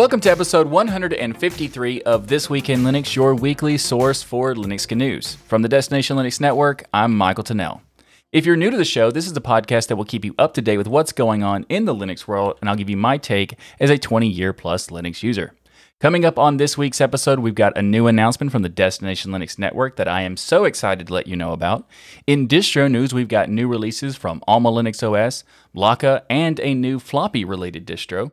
Welcome to episode 153 of This Week in Linux, your weekly source for Linux news. From the Destination Linux Network, I'm Michael Tunnell. If you're new to the show, this is the podcast that will keep you up to date with what's going on in the Linux world, and I'll give you my take as a 20 year plus Linux user. Coming up on this week's episode, we've got a new announcement from the Destination Linux Network that I am so excited to let you know about. In distro news, we've got new releases from Alma Linux OS, Lakka, and a new floppy related distro.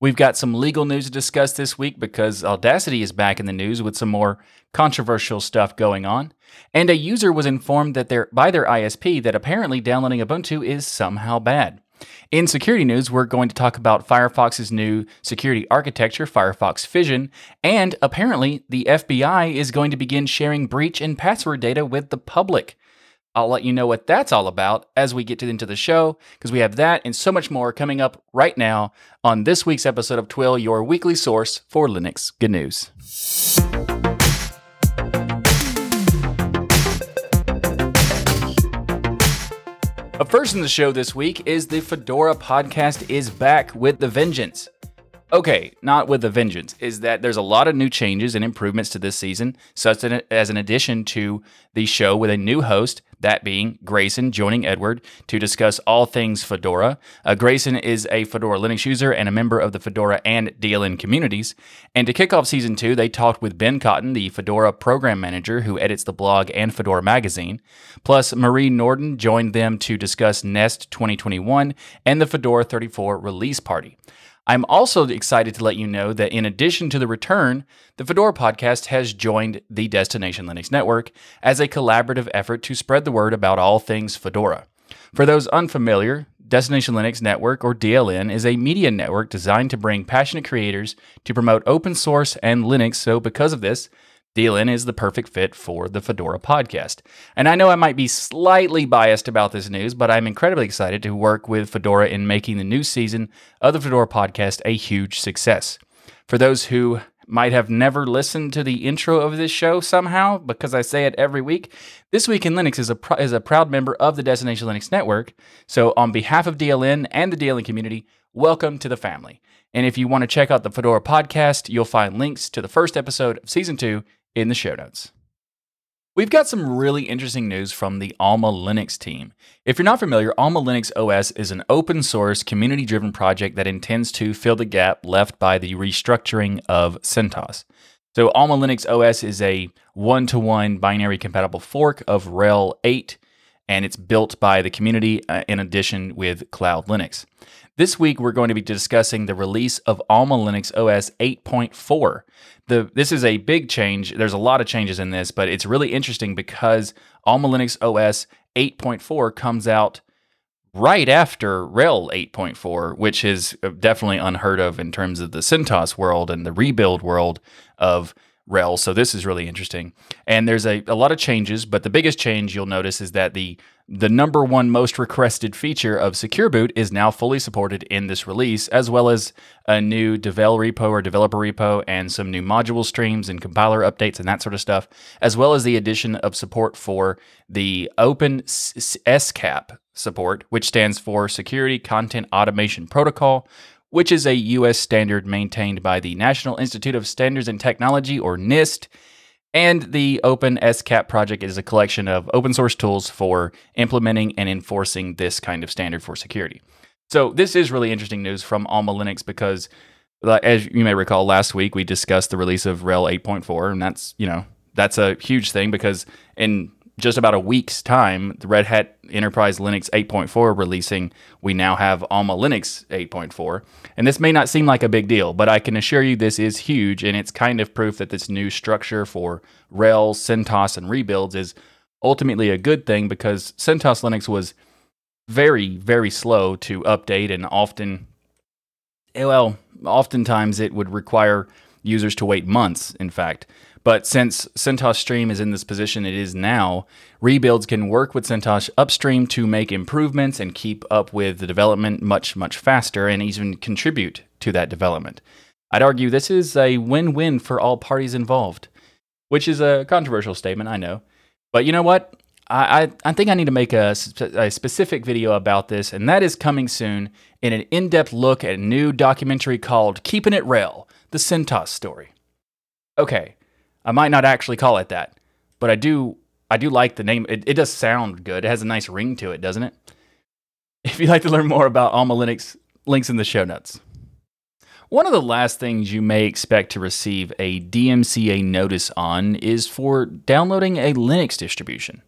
We've got some legal news to discuss this week because Audacity is back in the news with some more controversial stuff going on. And a user was informed that their, by their ISP that apparently downloading Ubuntu is somehow bad. In security news, we're going to talk about Firefox's new security architecture, Firefox Fission, and apparently the FBI is going to begin sharing breach and password data with the public. I'll let you know what that's all about as we get to, into the show, because we have that and so much more coming up right now on this week's episode of Twill, your weekly source for Linux good news. Up first in the show this week is the Fedora podcast is back with the vengeance. Okay, not with a vengeance, is that there's a lot of new changes and improvements to this season, such as an addition to the show with a new host, that being Grayson joining Edward to discuss all things Fedora. Uh, Grayson is a Fedora Linux user and a member of the Fedora and DLN communities. And to kick off season two, they talked with Ben Cotton, the Fedora program manager who edits the blog and Fedora magazine. Plus, Marie Nordin joined them to discuss Nest 2021 and the Fedora 34 release party. I'm also excited to let you know that in addition to the return, the Fedora podcast has joined the Destination Linux Network as a collaborative effort to spread the word about all things Fedora. For those unfamiliar, Destination Linux Network, or DLN, is a media network designed to bring passionate creators to promote open source and Linux. So, because of this, DLN is the perfect fit for the Fedora podcast. And I know I might be slightly biased about this news, but I'm incredibly excited to work with Fedora in making the new season of the Fedora podcast a huge success. For those who might have never listened to the intro of this show somehow, because I say it every week, This Week in Linux is a, pr- is a proud member of the Destination Linux Network. So, on behalf of DLN and the DLN community, welcome to the family. And if you want to check out the Fedora podcast, you'll find links to the first episode of season two in the show notes. We've got some really interesting news from the Alma Linux team. If you're not familiar, Alma Linux OS is an open source, community driven project that intends to fill the gap left by the restructuring of CentOS. So, Alma Linux OS is a one to one binary compatible fork of RHEL 8, and it's built by the community uh, in addition with Cloud Linux. This week, we're going to be discussing the release of Alma Linux OS 8.4. The, this is a big change. There's a lot of changes in this, but it's really interesting because Alma Linux OS 8.4 comes out right after RHEL 8.4, which is definitely unheard of in terms of the CentOS world and the rebuild world of RHEL. So this is really interesting. And there's a, a lot of changes, but the biggest change you'll notice is that the the number one most requested feature of Secure Boot is now fully supported in this release, as well as a new devel repo or developer repo and some new module streams and compiler updates and that sort of stuff, as well as the addition of support for the Open SCAP support, which stands for Security Content Automation Protocol, which is a U.S. standard maintained by the National Institute of Standards and Technology, or NIST. And the Open SCAP project is a collection of open source tools for implementing and enforcing this kind of standard for security. So, this is really interesting news from Alma Linux because, uh, as you may recall, last week we discussed the release of RHEL 8.4, and that's, you know, that's a huge thing because in just about a week's time, the Red Hat Enterprise Linux 8.4 releasing, we now have Alma Linux 8.4. And this may not seem like a big deal, but I can assure you this is huge, and it's kind of proof that this new structure for RHEL, CentOS, and rebuilds is ultimately a good thing because CentOS Linux was very, very slow to update and often, well, oftentimes it would require users to wait months, in fact. But since CentOS Stream is in this position it is now, rebuilds can work with CentOS upstream to make improvements and keep up with the development much, much faster and even contribute to that development. I'd argue this is a win win for all parties involved, which is a controversial statement, I know. But you know what? I, I, think I need to make a, a specific video about this, and that is coming soon in an in depth look at a new documentary called Keeping It RHEL the CentOS story. Okay, I might not actually call it that, but I do I do like the name. It, it does sound good. It has a nice ring to it, doesn't it? If you'd like to learn more about Alma Linux, links in the show notes. One of the last things you may expect to receive a DMCA notice on is for downloading a Linux distribution.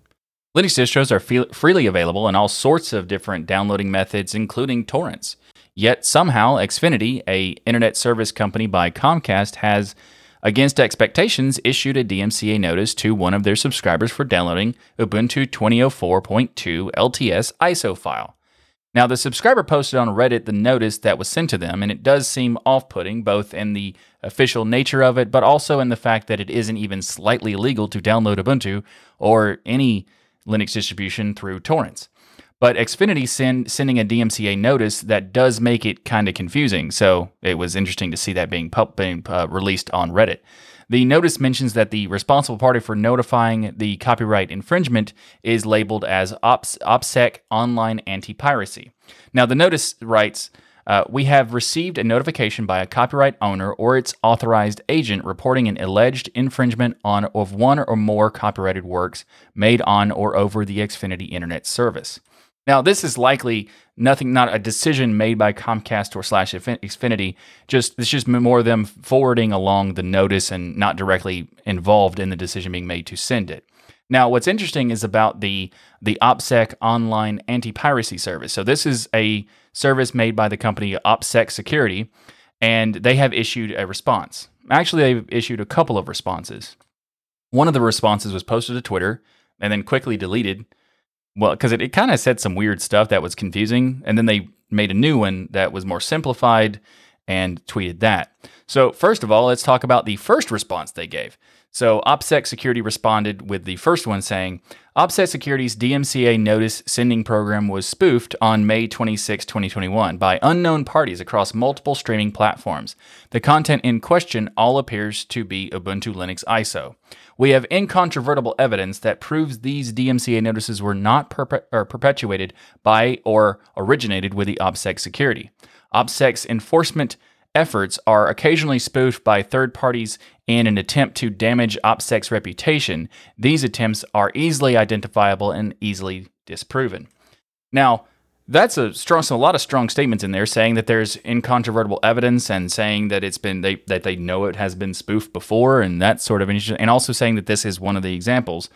Linux distros are fe- freely available in all sorts of different downloading methods, including torrents. Yet somehow, Xfinity, a internet service company by Comcast, has, against expectations, issued a DMCA notice to one of their subscribers for downloading Ubuntu 2004.2 LTS ISO file. Now, the subscriber posted on Reddit the notice that was sent to them, and it does seem off putting, both in the official nature of it, but also in the fact that it isn't even slightly legal to download Ubuntu or any Linux distribution through torrents. But Xfinity send, sending a DMCA notice that does make it kind of confusing, so it was interesting to see that being, being uh, released on Reddit. The notice mentions that the responsible party for notifying the copyright infringement is labeled as Ops, OPSEC Online Anti Piracy. Now, the notice writes uh, We have received a notification by a copyright owner or its authorized agent reporting an alleged infringement on of one or more copyrighted works made on or over the Xfinity Internet Service. Now, this is likely nothing, not a decision made by Comcast or slash Xfinity. Just it's just more of them forwarding along the notice and not directly involved in the decision being made to send it. Now, what's interesting is about the the OPSEC online anti-piracy service. So this is a service made by the company OPSEC Security, and they have issued a response. Actually, they've issued a couple of responses. One of the responses was posted to Twitter and then quickly deleted well, because it, it kind of said some weird stuff that was confusing, and then they made a new one that was more simplified and tweeted that. So, first of all, let's talk about the first response they gave. So, OPSEC Security responded with the first one saying OPSEC Security's DMCA notice sending program was spoofed on May 26, 2021, by unknown parties across multiple streaming platforms. The content in question all appears to be Ubuntu Linux ISO. We have incontrovertible evidence that proves these DMCA notices were not perpe- perpetuated by or originated with the OPSEC security. OPSEC's enforcement efforts are occasionally spoofed by third parties in an attempt to damage OPSEC's reputation. These attempts are easily identifiable and easily disproven. Now, that's a strong, a lot of strong statements in there saying that there's incontrovertible evidence and saying that it's been they that they know it has been spoofed before and that sort of and also saying that this is one of the examples.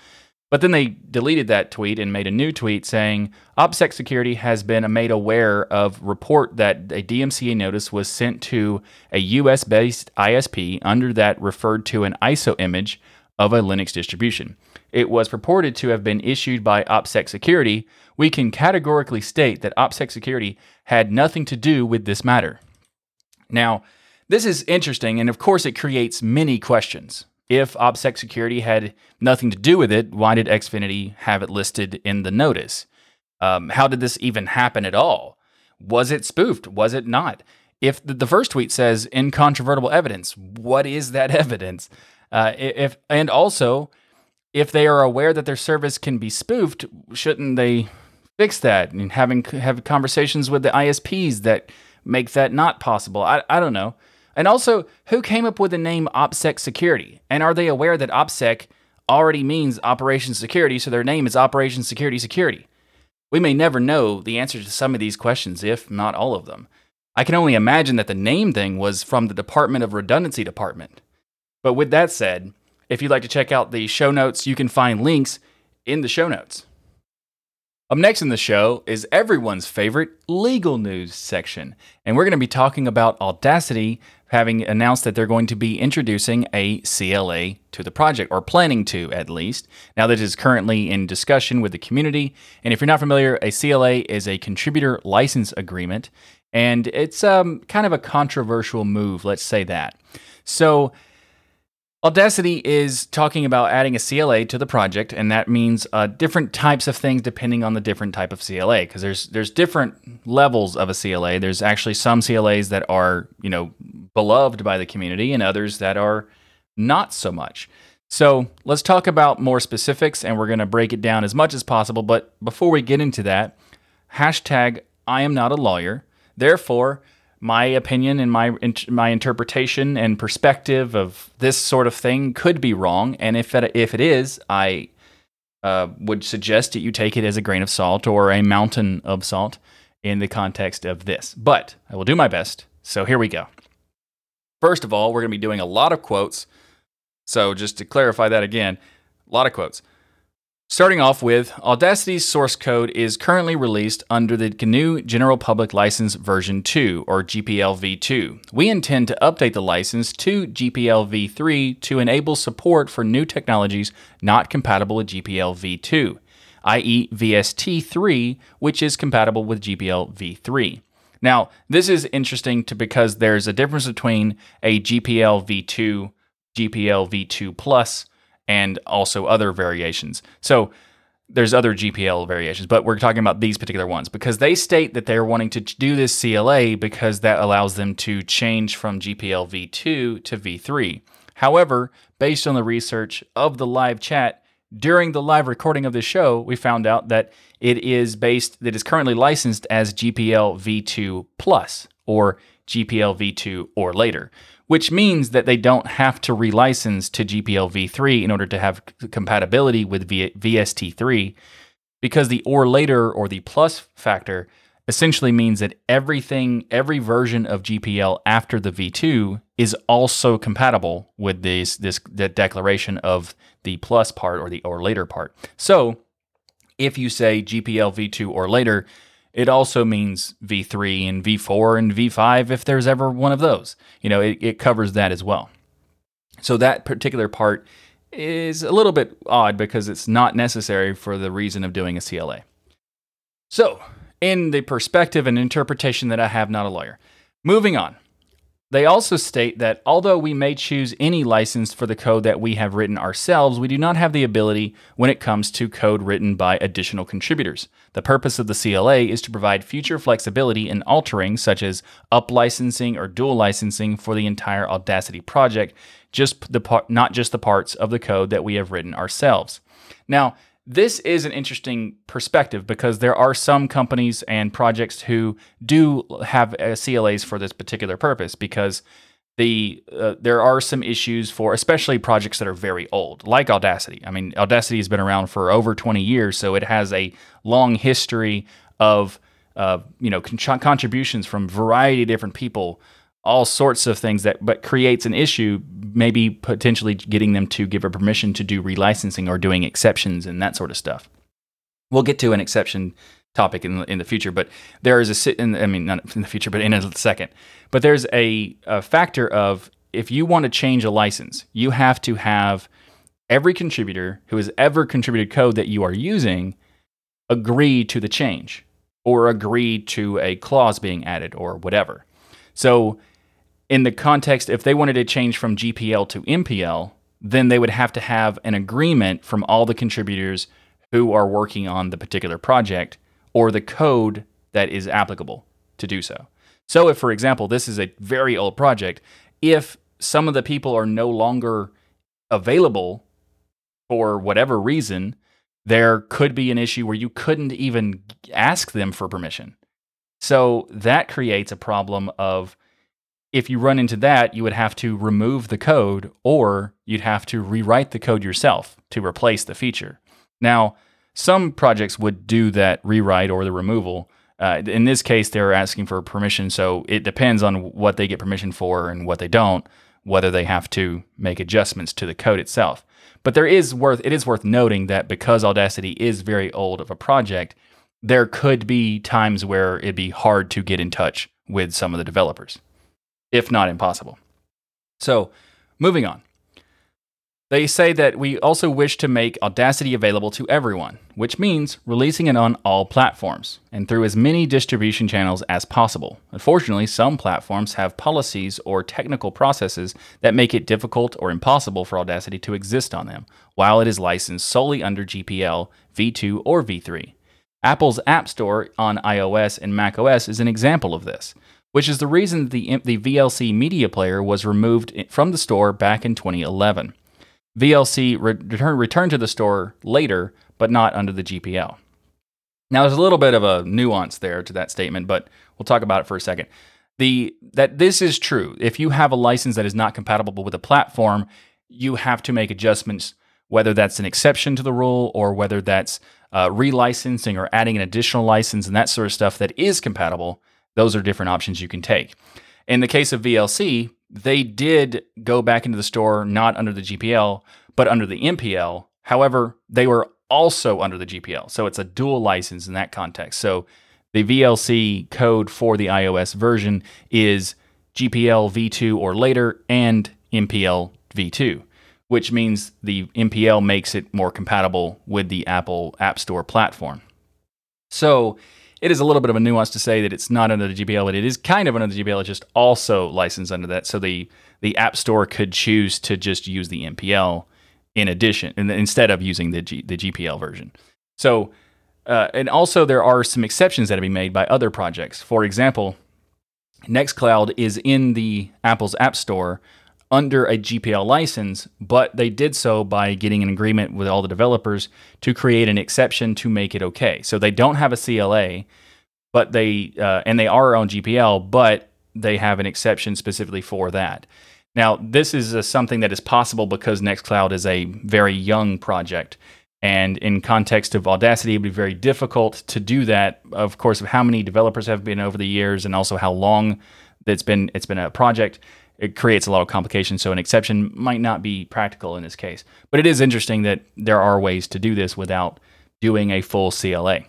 But then they deleted that tweet and made a new tweet saying OPSEC Security has been made aware of report that a DMCA notice was sent to a US based ISP under that referred to an ISO image of a Linux distribution. It was purported to have been issued by OPSEC Security. We can categorically state that OPSEC Security had nothing to do with this matter. Now, this is interesting, and of course, it creates many questions. If OPSEC Security had nothing to do with it, why did Xfinity have it listed in the notice? Um, how did this even happen at all? Was it spoofed? Was it not? If the first tweet says incontrovertible evidence, what is that evidence? Uh, if and also, if they are aware that their service can be spoofed, shouldn't they fix that and having have conversations with the ISPs that make that not possible? I, I don't know. And also, who came up with the name OPSEC Security? And are they aware that OPSEC already means Operation Security, so their name is Operation Security Security? We may never know the answer to some of these questions, if not all of them. I can only imagine that the name thing was from the Department of Redundancy Department. But with that said, if you'd like to check out the show notes, you can find links in the show notes. Up next in the show is everyone's favorite legal news section. And we're going to be talking about Audacity having announced that they're going to be introducing a CLA to the project, or planning to at least. Now, that is currently in discussion with the community. And if you're not familiar, a CLA is a contributor license agreement. And it's um, kind of a controversial move, let's say that. So, Audacity is talking about adding a CLA to the project, and that means uh, different types of things depending on the different type of CLA. Because there's there's different levels of a CLA. There's actually some CLAs that are you know beloved by the community, and others that are not so much. So let's talk about more specifics, and we're going to break it down as much as possible. But before we get into that, hashtag I am not a lawyer. Therefore, my opinion and my my interpretation and perspective of this sort of thing could be wrong, and if it, if it is, I uh, would suggest that you take it as a grain of salt or a mountain of salt in the context of this. But I will do my best. So here we go. First of all, we're going to be doing a lot of quotes. So just to clarify that again, a lot of quotes. Starting off with Audacity's source code is currently released under the GNU General Public License version 2 or GPL v2. We intend to update the license to GPL v3 to enable support for new technologies not compatible with GPL v2, i.e., VST3, which is compatible with GPL v3. Now, this is interesting to because there's a difference between a GPL v2, GPL v2 plus, and also other variations. So there's other GPL variations, but we're talking about these particular ones because they state that they're wanting to do this CLA because that allows them to change from GPL v2 to v3. However, based on the research of the live chat during the live recording of the show, we found out that it is based that is currently licensed as GPL v2 plus or GPL v2 or later which means that they don't have to relicense to GPL v3 in order to have compatibility with v- VST3 because the or later or the plus factor essentially means that everything every version of GPL after the v2 is also compatible with this this the declaration of the plus part or the or later part. So, if you say GPL v2 or later, it also means V3 and V4 and V5 if there's ever one of those. You know, it, it covers that as well. So that particular part is a little bit odd because it's not necessary for the reason of doing a CLA. So, in the perspective and interpretation that I have, not a lawyer. Moving on. They also state that although we may choose any license for the code that we have written ourselves, we do not have the ability when it comes to code written by additional contributors. The purpose of the CLA is to provide future flexibility in altering, such as up licensing or dual licensing for the entire Audacity project, just the not just the parts of the code that we have written ourselves. Now, this is an interesting perspective because there are some companies and projects who do have uh, CLAs for this particular purpose because the uh, there are some issues for especially projects that are very old like Audacity. I mean Audacity has been around for over 20 years so it has a long history of uh, you know con- contributions from variety of different people all sorts of things that but creates an issue maybe potentially getting them to give a permission to do relicensing or doing exceptions and that sort of stuff. We'll get to an exception topic in in the future but there is a in, i mean not in the future but in a second. But there's a, a factor of if you want to change a license you have to have every contributor who has ever contributed code that you are using agree to the change or agree to a clause being added or whatever. So in the context, if they wanted to change from GPL to MPL, then they would have to have an agreement from all the contributors who are working on the particular project or the code that is applicable to do so. So, if, for example, this is a very old project, if some of the people are no longer available for whatever reason, there could be an issue where you couldn't even ask them for permission. So, that creates a problem of if you run into that, you would have to remove the code or you'd have to rewrite the code yourself to replace the feature. Now, some projects would do that rewrite or the removal. Uh, in this case, they're asking for permission, so it depends on what they get permission for and what they don't, whether they have to make adjustments to the code itself. But there is worth it is worth noting that because Audacity is very old of a project, there could be times where it'd be hard to get in touch with some of the developers if not impossible. So, moving on. They say that we also wish to make Audacity available to everyone, which means releasing it on all platforms and through as many distribution channels as possible. Unfortunately, some platforms have policies or technical processes that make it difficult or impossible for Audacity to exist on them, while it is licensed solely under GPL, V2, or V3. Apple's App Store on iOS and macOS is an example of this which is the reason the, the VLC media player was removed from the store back in 2011. VLC return, returned to the store later, but not under the GPL. Now, there's a little bit of a nuance there to that statement, but we'll talk about it for a second. the that this is true. If you have a license that is not compatible with a platform, you have to make adjustments, whether that's an exception to the rule or whether that's uh, relicensing or adding an additional license and that sort of stuff that is compatible. Those are different options you can take. In the case of VLC, they did go back into the store not under the GPL, but under the MPL. However, they were also under the GPL. So it's a dual license in that context. So the VLC code for the iOS version is GPL v2 or later and MPL v2, which means the MPL makes it more compatible with the Apple App Store platform. So it is a little bit of a nuance to say that it's not under the GPL, but it is kind of under the GPL. It's just also licensed under that. So the the App Store could choose to just use the MPL in addition, instead of using the G, the GPL version. So, uh, and also there are some exceptions that have been made by other projects. For example, Nextcloud is in the Apple's App Store under a GPL license, but they did so by getting an agreement with all the developers to create an exception to make it okay. So they don't have a CLA, but they uh, and they are on GPL, but they have an exception specifically for that. Now, this is a, something that is possible because Nextcloud is a very young project. And in context of Audacity, it would be very difficult to do that. Of course, of how many developers have been over the years, and also how long it's been it's been a project it creates a lot of complications. So an exception might not be practical in this case. But it is interesting that there are ways to do this without doing a full CLA.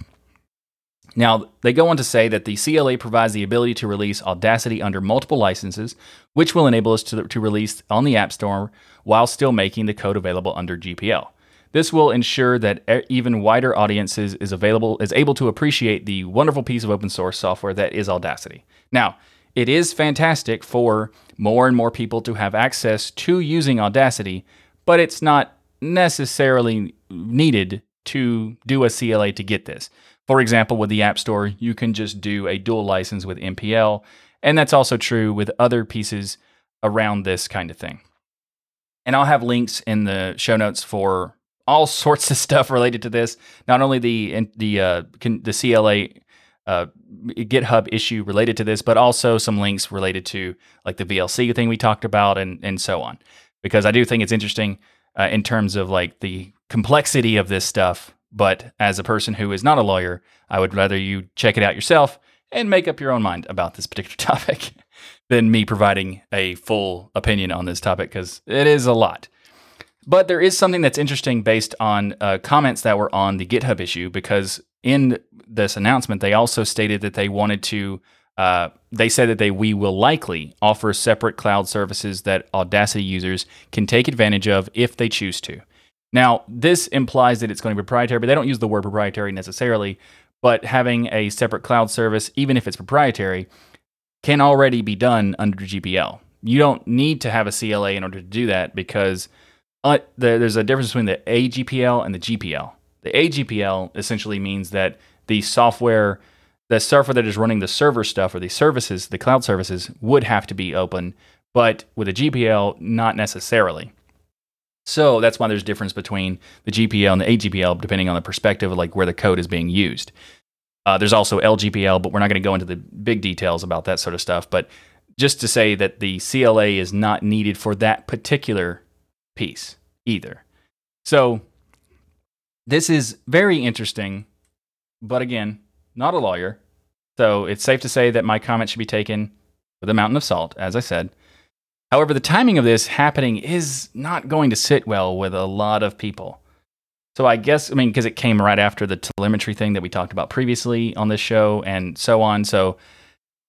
Now, they go on to say that the CLA provides the ability to release Audacity under multiple licenses, which will enable us to, to release on the App Store while still making the code available under GPL. This will ensure that even wider audiences is available is able to appreciate the wonderful piece of open source software that is Audacity. Now, it is fantastic for more and more people to have access to using Audacity, but it's not necessarily needed to do a CLA to get this. For example, with the App Store, you can just do a dual license with MPL, and that's also true with other pieces around this kind of thing. And I'll have links in the show notes for all sorts of stuff related to this. Not only the the uh, the CLA uh, GitHub issue related to this, but also some links related to like the VLC thing we talked about and and so on. Because I do think it's interesting uh, in terms of like the complexity of this stuff. But as a person who is not a lawyer, I would rather you check it out yourself and make up your own mind about this particular topic than me providing a full opinion on this topic because it is a lot. But there is something that's interesting based on uh, comments that were on the GitHub issue because in this announcement, they also stated that they wanted to. Uh, they said that they we will likely offer separate cloud services that Audacity users can take advantage of if they choose to. Now, this implies that it's going to be proprietary, but they don't use the word proprietary necessarily. But having a separate cloud service, even if it's proprietary, can already be done under GPL. You don't need to have a CLA in order to do that because uh, there's a difference between the AGPL and the GPL. The AGPL essentially means that the software, the software that is running the server stuff or the services, the cloud services, would have to be open, but with a GPL, not necessarily. So that's why there's a difference between the GPL and the AGPL, depending on the perspective of like where the code is being used. Uh, there's also LGPL, but we're not going to go into the big details about that sort of stuff. But just to say that the CLA is not needed for that particular piece either. So this is very interesting, but again, not a lawyer. So it's safe to say that my comment should be taken with a mountain of salt, as I said. However, the timing of this happening is not going to sit well with a lot of people. So I guess, I mean, because it came right after the telemetry thing that we talked about previously on this show and so on. So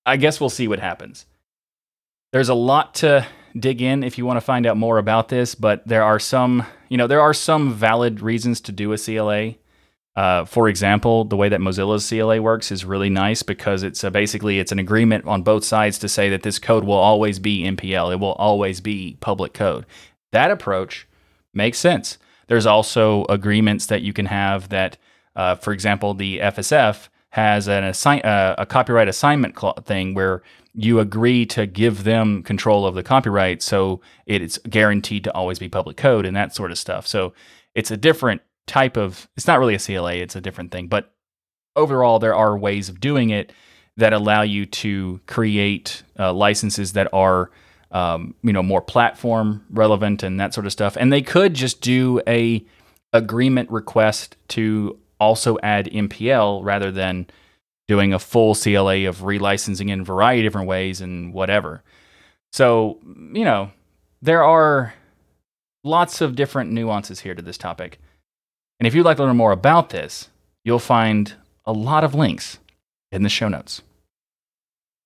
I guess we'll see what happens. There's a lot to dig in if you want to find out more about this, but there are some, you know, there are some valid reasons to do a CLA. Uh, for example, the way that Mozilla's CLA works is really nice because it's a, basically it's an agreement on both sides to say that this code will always be MPL. It will always be public code. That approach makes sense. There's also agreements that you can have that, uh, for example, the FSF has an assign uh, a copyright assignment thing where you agree to give them control of the copyright so it's guaranteed to always be public code and that sort of stuff. So it's a different type of it's not really a CLA, it's a different thing, but overall there are ways of doing it that allow you to create uh, licenses that are um, you know more platform relevant and that sort of stuff. And they could just do a agreement request to also add MPL rather than doing a full CLA of relicensing in a variety of different ways and whatever. So, you know, there are lots of different nuances here to this topic. And if you'd like to learn more about this, you'll find a lot of links in the show notes.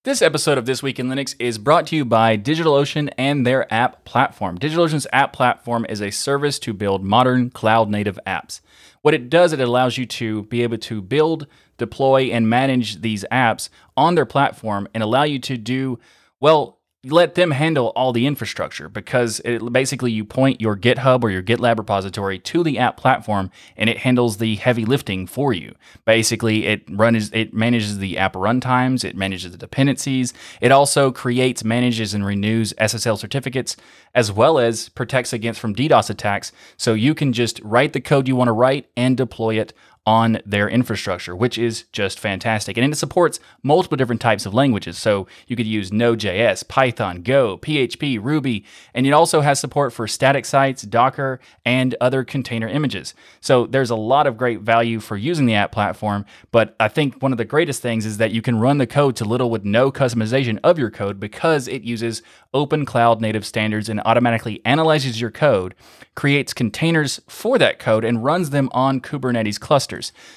This episode of This Week in Linux is brought to you by DigitalOcean and their app platform. DigitalOcean's app platform is a service to build modern cloud native apps. What it does, it allows you to be able to build, deploy, and manage these apps on their platform and allow you to do, well, let them handle all the infrastructure because it, basically you point your GitHub or your GitLab repository to the app platform and it handles the heavy lifting for you. Basically, it runs it manages the app runtimes, it manages the dependencies, it also creates, manages, and renews SSL certificates, as well as protects against from DDoS attacks. So you can just write the code you want to write and deploy it on their infrastructure, which is just fantastic. And it supports multiple different types of languages. So you could use Node.js, Python, Go, PHP, Ruby, and it also has support for static sites, Docker, and other container images. So there's a lot of great value for using the app platform. But I think one of the greatest things is that you can run the code to little with no customization of your code because it uses open cloud native standards and automatically analyzes your code, creates containers for that code, and runs them on Kubernetes clusters.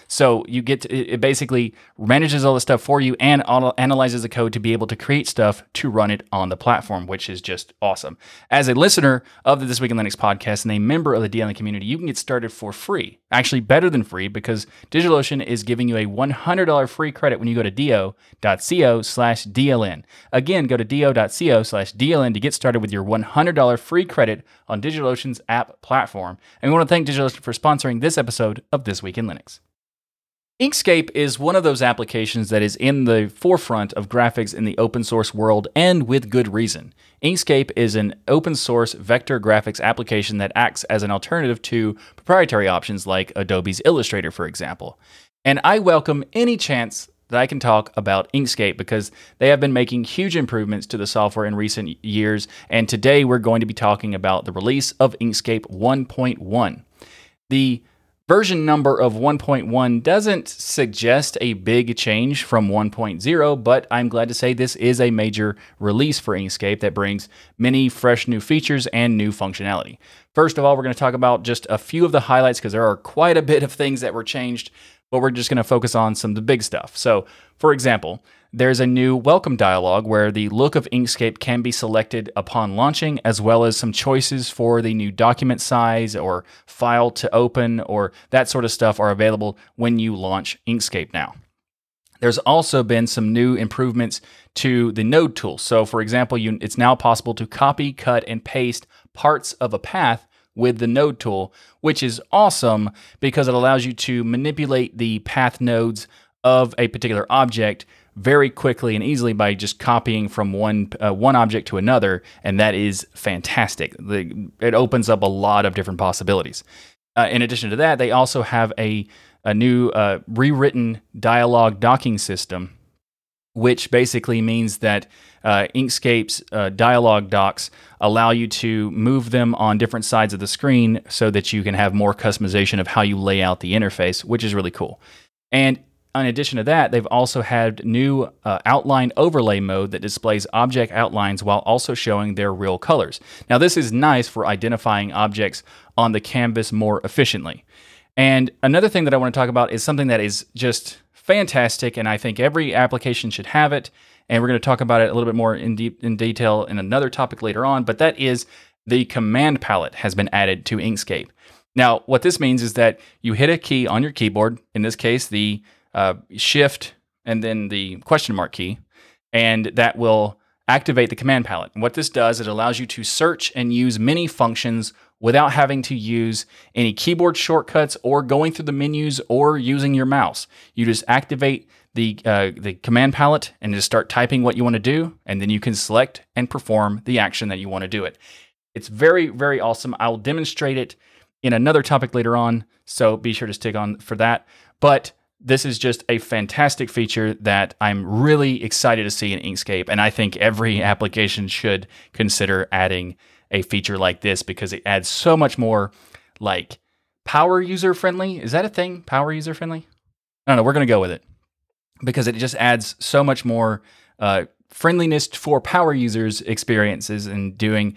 So you get to, it basically manages all the stuff for you and analyzes the code to be able to create stuff to run it on the platform, which is just awesome. As a listener of the This Week in Linux podcast and a member of the DLN community, you can get started for free. Actually, better than free because DigitalOcean is giving you a $100 free credit when you go to do.co slash DLN. Again, go to do.co slash DLN to get started with your $100 free credit on DigitalOcean's app platform. And we want to thank DigitalOcean for sponsoring this episode of This Week in Linux. Inkscape is one of those applications that is in the forefront of graphics in the open source world, and with good reason. Inkscape is an open source vector graphics application that acts as an alternative to proprietary options like Adobe's Illustrator, for example. And I welcome any chance that I can talk about Inkscape because they have been making huge improvements to the software in recent years. And today we're going to be talking about the release of Inkscape 1.1. The version number of 1.1 doesn't suggest a big change from 1.0, but I'm glad to say this is a major release for Inkscape that brings many fresh new features and new functionality. First of all, we're going to talk about just a few of the highlights because there are quite a bit of things that were changed but we're just going to focus on some of the big stuff. So, for example, there's a new welcome dialog where the look of Inkscape can be selected upon launching, as well as some choices for the new document size or file to open or that sort of stuff are available when you launch Inkscape now. There's also been some new improvements to the node tool. So, for example, you, it's now possible to copy, cut, and paste parts of a path with the node tool, which is awesome because it allows you to manipulate the path nodes of a particular object very quickly and easily by just copying from one uh, one object to another, and that is fantastic. The, it opens up a lot of different possibilities. Uh, in addition to that, they also have a a new uh, rewritten dialog docking system, which basically means that uh, Inkscape's uh, dialog docs allow you to move them on different sides of the screen so that you can have more customization of how you lay out the interface, which is really cool. And in addition to that, they've also had new uh, outline overlay mode that displays object outlines while also showing their real colors. Now, this is nice for identifying objects on the canvas more efficiently. And another thing that I want to talk about is something that is just fantastic, and I think every application should have it and we're going to talk about it a little bit more in deep in detail in another topic later on. But that is the command palette has been added to Inkscape. Now, what this means is that you hit a key on your keyboard, in this case, the uh, Shift and then the question mark key, and that will activate the command palette. And what this does, it allows you to search and use many functions without having to use any keyboard shortcuts or going through the menus or using your mouse. You just activate the uh, the command palette and just start typing what you want to do, and then you can select and perform the action that you want to do it. It's very very awesome. I will demonstrate it in another topic later on, so be sure to stick on for that. But this is just a fantastic feature that I'm really excited to see in Inkscape. And I think every application should consider adding a feature like this because it adds so much more like power user friendly. Is that a thing? Power user friendly? I don't know. We're going to go with it because it just adds so much more uh, friendliness for power users' experiences and doing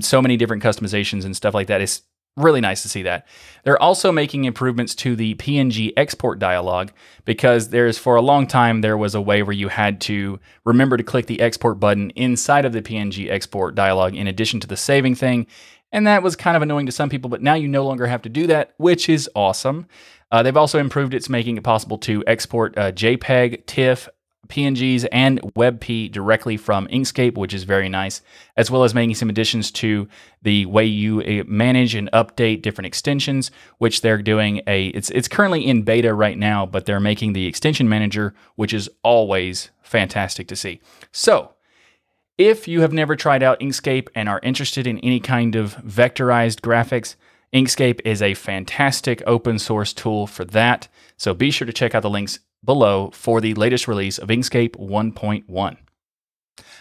so many different customizations and stuff like that. It's really nice to see that. They're also making improvements to the PNG export dialog because there's for a long time there was a way where you had to remember to click the export button inside of the PNG export dialog in addition to the saving thing. And that was kind of annoying to some people, but now you no longer have to do that, which is awesome. Uh, they've also improved its making it possible to export uh, JPEG, TIFF, PNGs and WebP directly from Inkscape, which is very nice, as well as making some additions to the way you uh, manage and update different extensions, which they're doing a it's it's currently in beta right now, but they're making the extension manager, which is always fantastic to see. So, if you have never tried out Inkscape and are interested in any kind of vectorized graphics, Inkscape is a fantastic open source tool for that. So be sure to check out the links below for the latest release of Inkscape 1.1.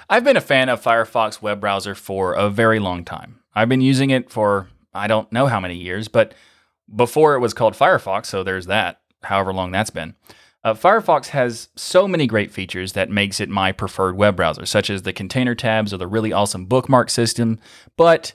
I've been a fan of Firefox web browser for a very long time. I've been using it for I don't know how many years, but before it was called Firefox, so there's that, however long that's been. Uh, Firefox has so many great features that makes it my preferred web browser, such as the container tabs or the really awesome bookmark system, but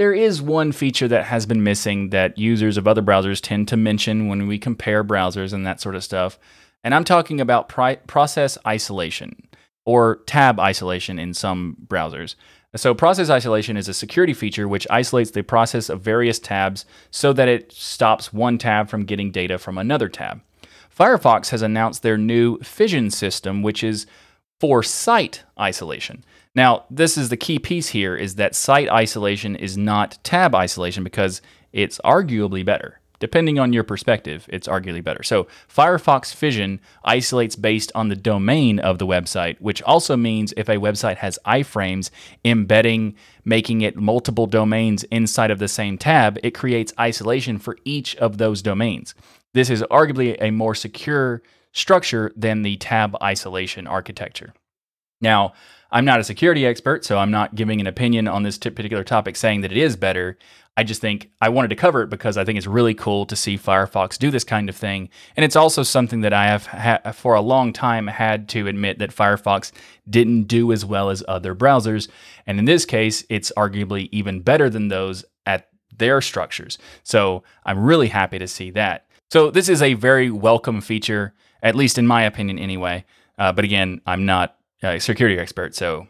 there is one feature that has been missing that users of other browsers tend to mention when we compare browsers and that sort of stuff. And I'm talking about pri- process isolation or tab isolation in some browsers. So, process isolation is a security feature which isolates the process of various tabs so that it stops one tab from getting data from another tab. Firefox has announced their new fission system, which is for site isolation. Now, this is the key piece here is that site isolation is not tab isolation because it's arguably better. Depending on your perspective, it's arguably better. So, Firefox Fission isolates based on the domain of the website, which also means if a website has iframes embedding, making it multiple domains inside of the same tab, it creates isolation for each of those domains. This is arguably a more secure structure than the tab isolation architecture. Now, I'm not a security expert, so I'm not giving an opinion on this particular topic saying that it is better. I just think I wanted to cover it because I think it's really cool to see Firefox do this kind of thing. And it's also something that I have ha- for a long time had to admit that Firefox didn't do as well as other browsers. And in this case, it's arguably even better than those at their structures. So I'm really happy to see that. So this is a very welcome feature, at least in my opinion, anyway. Uh, but again, I'm not uh, security expert. So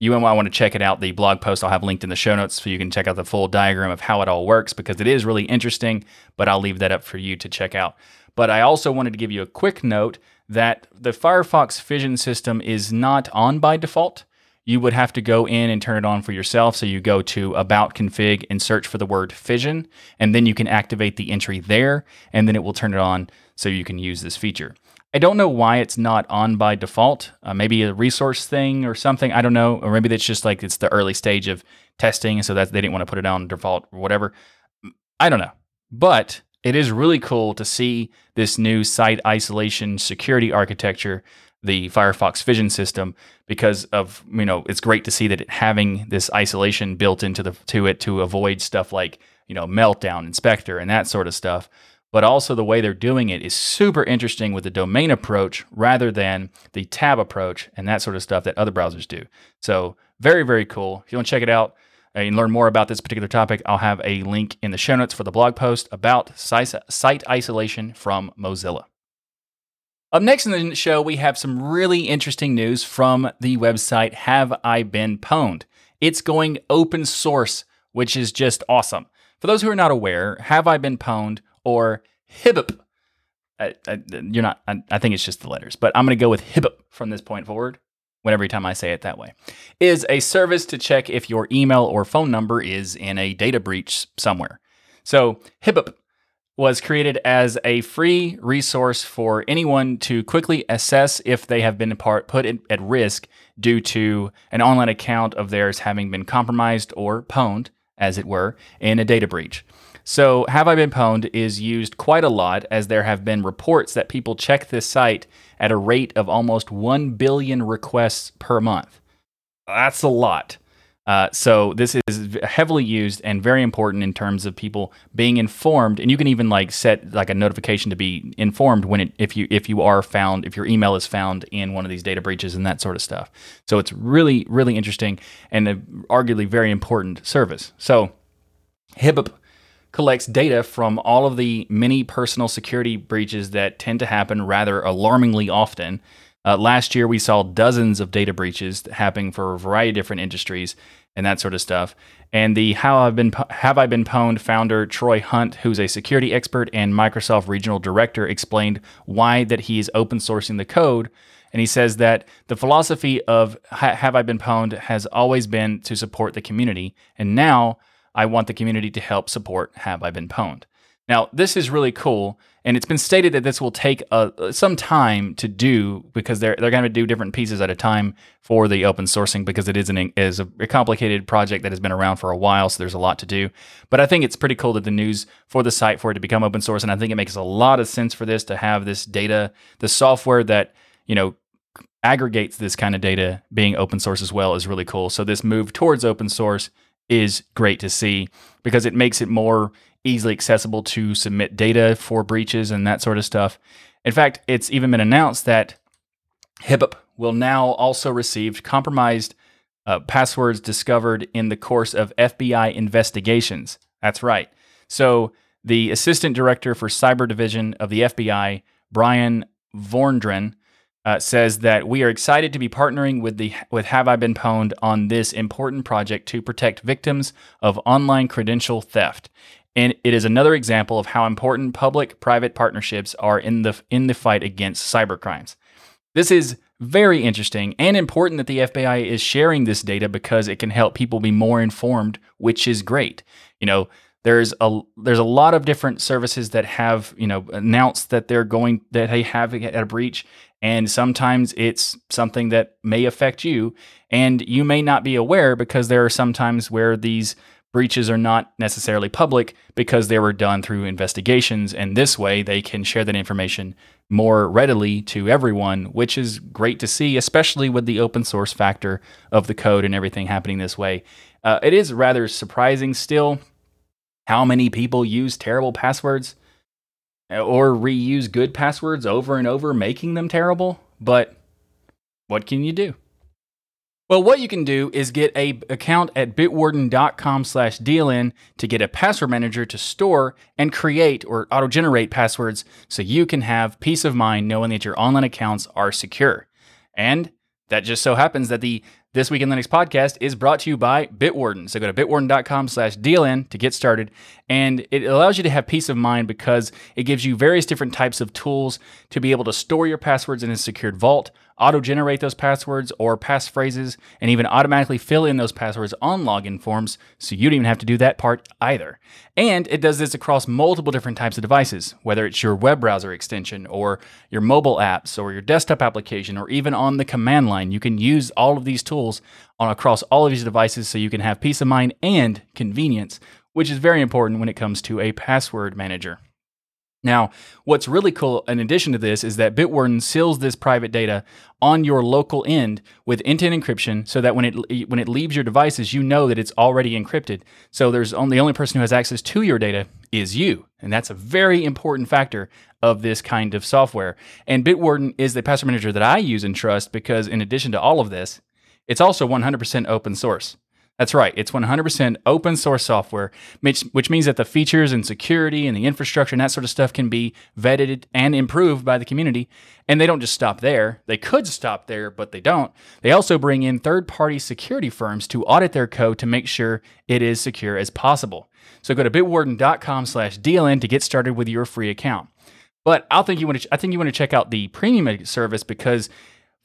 you might want to check it out. The blog post I'll have linked in the show notes so you can check out the full diagram of how it all works because it is really interesting, but I'll leave that up for you to check out. But I also wanted to give you a quick note that the Firefox Fission system is not on by default. You would have to go in and turn it on for yourself. So you go to About Config and search for the word Fission, and then you can activate the entry there, and then it will turn it on so you can use this feature. I don't know why it's not on by default. Uh, maybe a resource thing or something. I don't know. Or maybe that's just like it's the early stage of testing, so that they didn't want to put it on default or whatever. I don't know. But it is really cool to see this new site isolation security architecture, the Firefox Fission system, because of you know it's great to see that it having this isolation built into the to it to avoid stuff like you know Meltdown, and Spectre, and that sort of stuff but also the way they're doing it is super interesting with the domain approach rather than the tab approach and that sort of stuff that other browsers do. So, very, very cool. If you want to check it out uh, and learn more about this particular topic, I'll have a link in the show notes for the blog post about site isolation from Mozilla. Up next in the show, we have some really interesting news from the website Have I Been Pwned? It's going open source, which is just awesome. For those who are not aware, Have I Been Pwned or HIBIP. I, I, you're not. I, I, think it's just the letters, but I'm going to go with HIBIP from this point forward. Whenever time I say it that way, is a service to check if your email or phone number is in a data breach somewhere. So HIBIP was created as a free resource for anyone to quickly assess if they have been part, put at risk due to an online account of theirs having been compromised or pwned, as it were, in a data breach. So, Have I Been Pwned is used quite a lot as there have been reports that people check this site at a rate of almost 1 billion requests per month. That's a lot. Uh, so this is heavily used and very important in terms of people being informed, and you can even like set like a notification to be informed when it if you if you are found if your email is found in one of these data breaches and that sort of stuff. So it's really really interesting and a, arguably very important service. So HIBIP collects data from all of the many personal security breaches that tend to happen rather alarmingly often. Uh, last year, we saw dozens of data breaches happening for a variety of different industries and that sort of stuff. And the How I've Been Have I Been Pwned founder Troy Hunt, who's a security expert and Microsoft regional director, explained why that he is open sourcing the code. And he says that the philosophy of Have I Been Pwned has always been to support the community, and now I want the community to help support Have I Been Pwned. Now, this is really cool, and it's been stated that this will take uh, some time to do because they're they're going to do different pieces at a time for the open sourcing because it is an is a complicated project that has been around for a while, so there's a lot to do. But I think it's pretty cool that the news for the site for it to become open source, and I think it makes a lot of sense for this to have this data, the software that you know aggregates this kind of data being open source as well is really cool. So this move towards open source is great to see because it makes it more easily accessible to submit data for breaches and that sort of stuff. In fact, it's even been announced that HIBIP will now also receive compromised uh, passwords discovered in the course of FBI investigations. That's right. So, the Assistant Director for Cyber Division of the FBI, Brian Vorndran, uh, says that we are excited to be partnering with the with Have I Been Pwned on this important project to protect victims of online credential theft. And it is another example of how important public-private partnerships are in the in the fight against cybercrimes. This is very interesting and important that the FBI is sharing this data because it can help people be more informed, which is great. You know, there's a there's a lot of different services that have you know announced that they're going that they have a breach and sometimes it's something that may affect you and you may not be aware because there are sometimes where these breaches are not necessarily public because they were done through investigations and this way they can share that information more readily to everyone which is great to see especially with the open source factor of the code and everything happening this way. Uh, it is rather surprising still how many people use terrible passwords or reuse good passwords over and over, making them terrible. But what can you do? Well, what you can do is get a account at bitwarden.com slash dln to get a password manager to store and create or auto-generate passwords so you can have peace of mind knowing that your online accounts are secure. And that just so happens that the this Week in Linux podcast is brought to you by Bitwarden. So go to bitwarden.com slash DLN to get started. And it allows you to have peace of mind because it gives you various different types of tools to be able to store your passwords in a secured vault, auto generate those passwords or passphrases, and even automatically fill in those passwords on login forms so you don't even have to do that part either. And it does this across multiple different types of devices, whether it's your web browser extension or your mobile apps or your desktop application or even on the command line. You can use all of these tools on across all of these devices so you can have peace of mind and convenience, which is very important when it comes to a password manager. Now, what's really cool in addition to this is that Bitwarden seals this private data on your local end with end-to-end encryption so that when it when it leaves your devices, you know that it's already encrypted. So there's only the only person who has access to your data is you. And that's a very important factor of this kind of software. And Bitwarden is the password manager that I use and trust because in addition to all of this, it's also 100% open source. That's right. It's 100% open source software, which, which means that the features and security and the infrastructure and that sort of stuff can be vetted and improved by the community. And they don't just stop there. They could stop there, but they don't. They also bring in third party security firms to audit their code to make sure it is secure as possible. So go to bitwarden.com slash DLN to get started with your free account. But I think you want to I think you want to check out the premium service because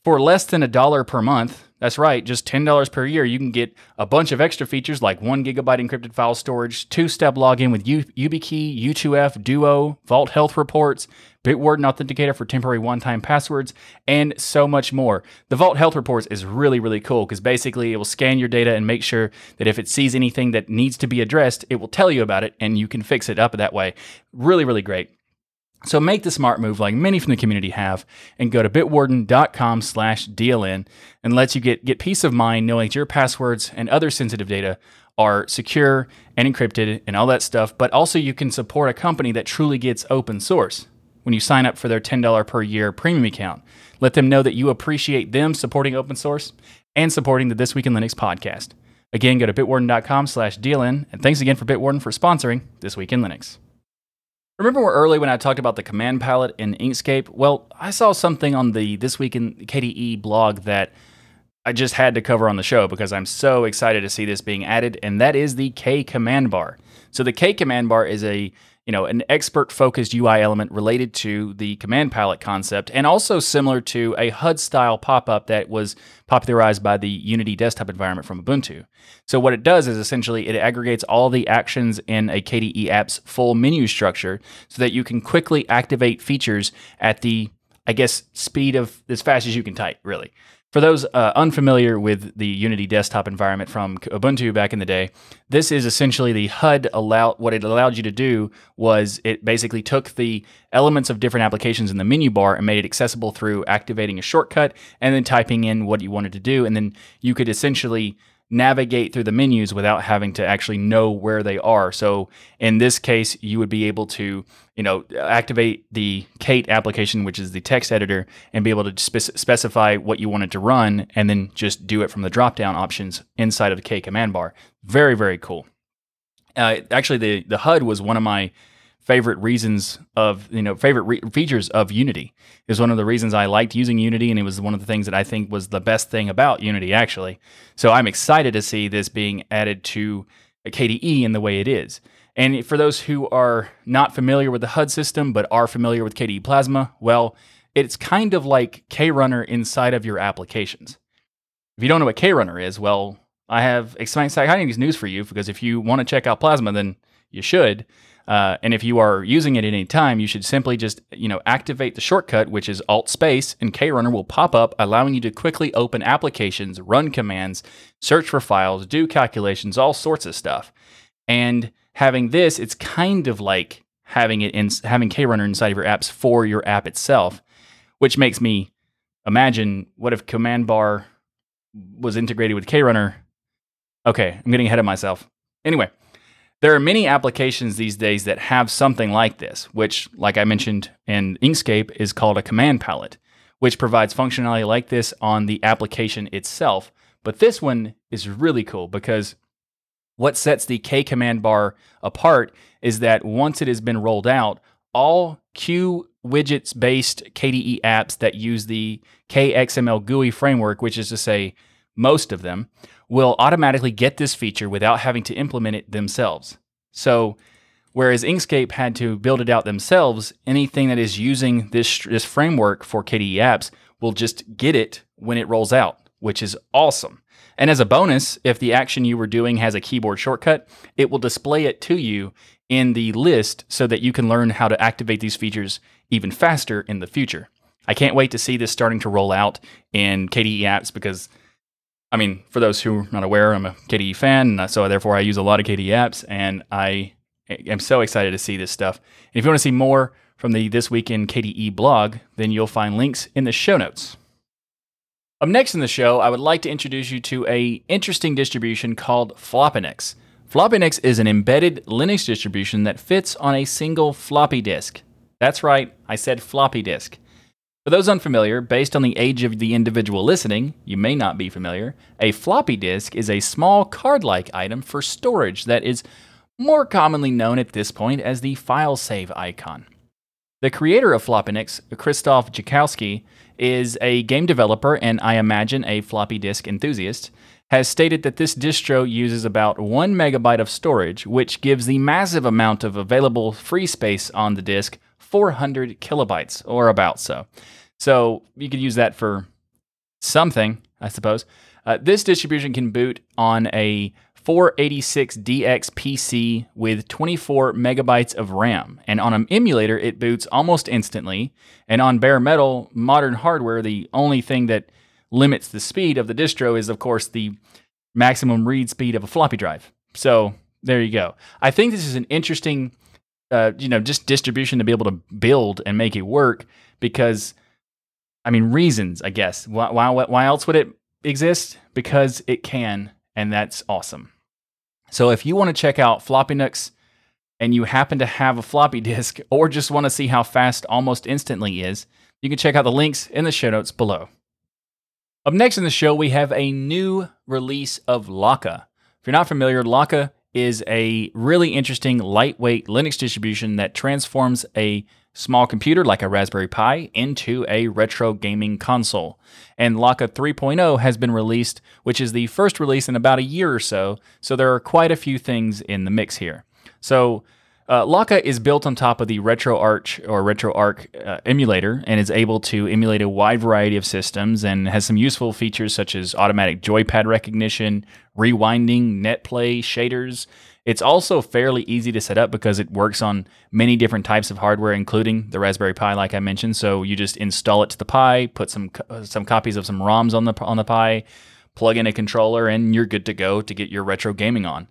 for less than a dollar per month, That's right, just $10 per year. You can get a bunch of extra features like one gigabyte encrypted file storage, two step login with U- YubiKey, U2F, Duo, Vault Health Reports, Bitwarden Authenticator for temporary one time passwords, and so much more. The Vault Health Reports is really, really cool because basically it will scan your data and make sure that if it sees anything that needs to be addressed, it will tell you about it and you can fix it up that way. Really, really great. So make the smart move like many from the community have and go to bitwarden.com slash DLN and lets you get, get peace of mind knowing that your passwords and other sensitive data are secure and encrypted and all that stuff. But also you can support a company that truly gets open source when you sign up for their $10 per year premium account. Let them know that you appreciate them supporting open source and supporting the This Week in Linux podcast. Again, go to bitwarden.com slash DLN. And thanks again for Bitwarden for sponsoring This Week in Linux. Remember early when I talked about the command palette in Inkscape? Well, I saw something on the This Week in KDE blog that I just had to cover on the show because I'm so excited to see this being added, and that is the KCommandBar. So the KCommandBar is a you know, an expert focused UI element related to the command palette concept and also similar to a HUD style pop up that was popularized by the Unity desktop environment from Ubuntu. So, what it does is essentially it aggregates all the actions in a KDE app's full menu structure so that you can quickly activate features at the, I guess, speed of as fast as you can type, really. For those uh, unfamiliar with the Unity desktop environment from Ubuntu back in the day, this is essentially the HUD allow what it allowed you to do was it basically took the elements of different applications in the menu bar and made it accessible through activating a shortcut and then typing in what you wanted to do. And then you could essentially navigate through the menus without having to actually know where they are. So in this case, you would be able to, you know, activate the Kate application, which is the text editor, and be able to spe- specify what you wanted to run, and then just do it from the drop-down options inside of the KCommandBar. Very, very cool. Uh, actually, the the HUD was one of my favorite reasons of you know favorite re- features of Unity. It was one of the reasons I liked using Unity, and it was one of the things that I think was the best thing about Unity actually. So I'm excited to see this being added to KDE in the way it is. And for those who are not familiar with the HUD system but are familiar with KDE Plasma, well, it's kind of like KRunner inside of your applications. If you don't know what KRunner is, well, I have exciting news for you because if you want to check out Plasma, then you should. Uh, and if you are using it at any time, you should simply just you know activate the shortcut, which is Alt Space, and KRunner will pop up, allowing you to quickly open applications, run commands, search for files, do calculations, all sorts of stuff. And having this, it's kind of like having it in having KRunner inside of your apps for your app itself, which makes me imagine what if command bar was integrated with KRunner. Okay, I'm getting ahead of myself. Anyway, there are many applications these days that have something like this, which, like I mentioned in Inkscape, is called a command palette, which provides functionality like this on the application itself. But this one is really cool because what sets the KCommandBar apart is that once it has been rolled out, all Q widgets based KDE apps that use the KXML GUI framework, which is to say, most of them, will automatically get this feature without having to implement it themselves. So, whereas Inkscape had to build it out themselves, anything that is using this, this framework for KDE apps will just get it when it rolls out, which is awesome. And as a bonus, if the action you were doing has a keyboard shortcut, it will display it to you in the list so that you can learn how to activate these features even faster in the future. I can't wait to see this starting to roll out in KDE apps because I mean, for those who are not aware, I'm a KDE fan, so therefore I use a lot of KDE apps, and I am so excited to see this stuff. And if you want to see more from the This Week in KDE blog, then you'll find links in the show notes. Up next in the show, I would like to introduce you to a interesting distribution called Floppinux. Floppinux is an embedded Linux distribution that fits on a single floppy disk. That's right, I said floppy disk. For those unfamiliar, based on the age of the individual listening, you may not be familiar, a floppy disk is a small card like item for storage that is more commonly known at this point as the file save icon. The creator of Floppinux, Krzysztof Jankowski, is a game developer and I imagine a floppy disk enthusiast, has stated that this distro uses about 1 megabyte of storage, which gives the massive amount of available free space on the disk 400 kilobytes, or about so. So you could use that for something, I suppose. Uh, this distribution can boot on a 486DX PC with 24 megabytes of RAM. And on an emulator, it boots almost instantly. And on bare metal, modern hardware, the only thing that limits the speed of the distro is, of course, the maximum read speed of a floppy drive. So there you go. I think this is an interesting, uh, you know, just distribution to be able to build and make it work because, I mean, reasons, I guess. Why, why, why else would it exist? Because it can, and that's awesome. So if you want to check out Floppinux and you happen to have a floppy disk or just want to see how fast almost instantly is, you can check out the links in the show notes below. Up next in the show, we have a new release of Lakka. If you're not familiar, Lakka is a really interesting lightweight Linux distribution that transforms a small computer like a Raspberry Pi into a retro gaming console. And Lakka 3.0 has been released, which is the first release in about a year or so, so there are quite a few things in the mix here. So uh, Lakka is built on top of the RetroArch or RetroArch uh, emulator and is able to emulate a wide variety of systems and has some useful features such as automatic joypad recognition, rewinding, netplay, shaders. It's also fairly easy to set up because it works on many different types of hardware, including the Raspberry Pi, like I mentioned. So you just install it to the Pi, put some uh, some copies of some ROMs on the on the Pi, plug in a controller, and you're good to go to get your retro gaming on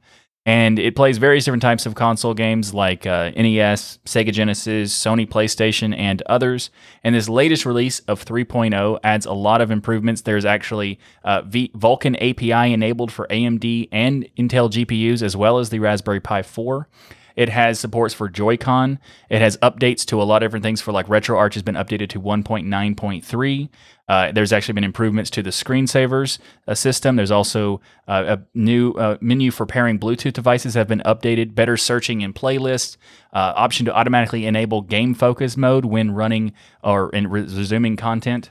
and it plays various different types of console games like uh, NES, Sega Genesis, Sony PlayStation, and others. And this latest release of 3.0 adds a lot of improvements. There's actually uh, v- Vulkan API enabled for AMD and Intel GPUs, as well as the Raspberry Pi 4. It has supports for Joy-Con. It has updates to a lot of different things for like RetroArch has been updated to 1.9.3. Uh, there's actually been improvements to the screensavers uh, system. There's also uh, a new uh, menu for pairing Bluetooth devices have been updated. Better searching in playlists. Uh, option to automatically enable game focus mode when running or in resuming content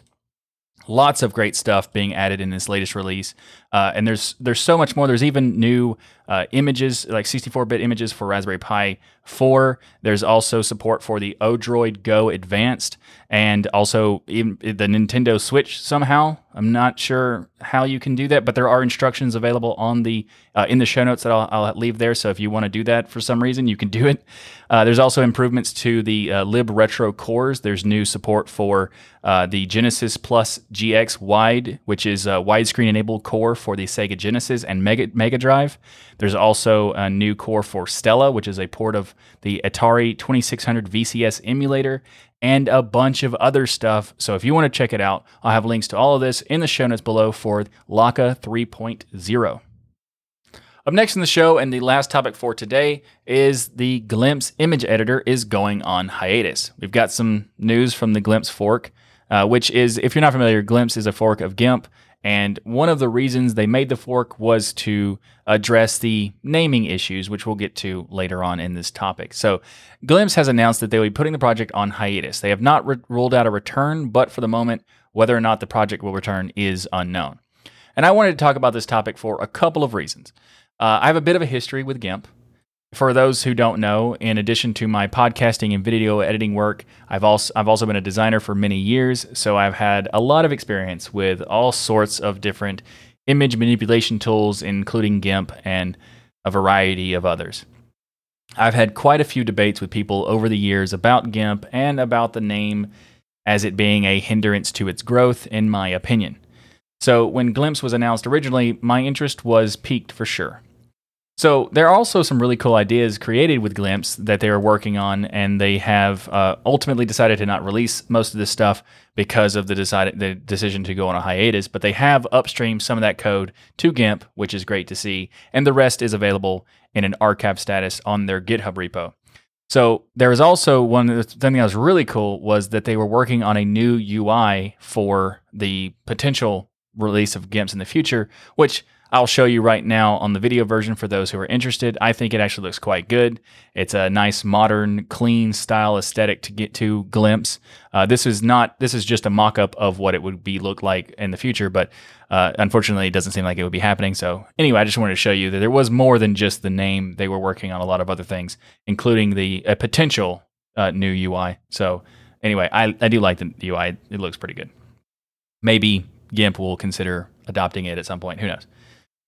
lots of great stuff being added in this latest release uh, and there's there's so much more. There's even new uh, images like 64-bit images for raspberry pi 4 there's also support for the odroid go advanced and also even the nintendo switch somehow. I'm not sure how you can do that but there are instructions available on the uh, in the show notes that I'll, I'll, leave there. So if you want to do that for some reason you can do it. Uh, there's also improvements to the uh, libretro cores. There's new support for uh, the genesis plus gx wide which is a widescreen enabled core for the Sega Genesis and Mega, Mega Drive. There's also a new core for Stella, which is a port of the Atari 2600 VCS emulator, and a bunch of other stuff. So if you want to check it out, I'll have links to all of this in the show notes below for Lakka 3.0. Up next in the show, and the last topic for today, is the Glimpse image editor is going on hiatus. We've got some news from the Glimpse fork, uh, which is, if you're not familiar, Glimpse is a fork of GIMP. And one of the reasons they made the fork was to address the naming issues, which we'll get to later on in this topic. So, Glimpse has announced that they will be putting the project on hiatus. They have not re- ruled out a return, but for the moment, whether or not the project will return is unknown. And I wanted to talk about this topic for a couple of reasons. Uh, I have a bit of a history with GIMP. For those who don't know, in addition to my podcasting and video editing work, I've also I've also been a designer for many years, so I've had a lot of experience with all sorts of different image manipulation tools, including GIMP and a variety of others. I've had quite a few debates with people over the years about GIMP and about the name as it being a hindrance to its growth, in my opinion. So, when Glimpse was announced originally, my interest was piqued for sure. So there are also some really cool ideas created with Glimpse that they are working on, and they have uh, ultimately decided to not release most of this stuff because of the decided the decision to go on a hiatus. But they have upstreamed some of that code to GIMP, which is great to see, and the rest is available in an archive status on their GitHub repo. So there was also one thing that was really cool was that they were working on a new UI for the potential release of GIMPs in the future, which I'll show you right now on the video version for those who are interested. I think it actually looks quite good. It's a nice, modern, clean style aesthetic to get to glimpse. Uh, this is not. This is just a mock-up of what it would be look like in the future, but uh, unfortunately, it doesn't seem like it would be happening. So anyway, I just wanted to show you that there was more than just the name. They were working on a lot of other things, including the a potential uh, new UI. So anyway, I, I do like the UI. It looks pretty good. Maybe GIMP will consider adopting it at some point. Who knows?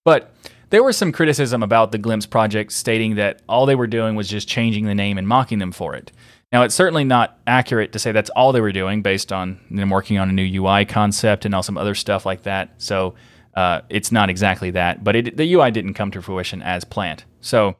But there was some criticism about the Glimpse project stating that all they were doing was just changing the name and mocking them for it. Now, it's certainly not accurate to say that's all they were doing based on them working on a new UI concept and all some other stuff like that. So uh, it's not exactly that, but it, the UI didn't come to fruition as planned. So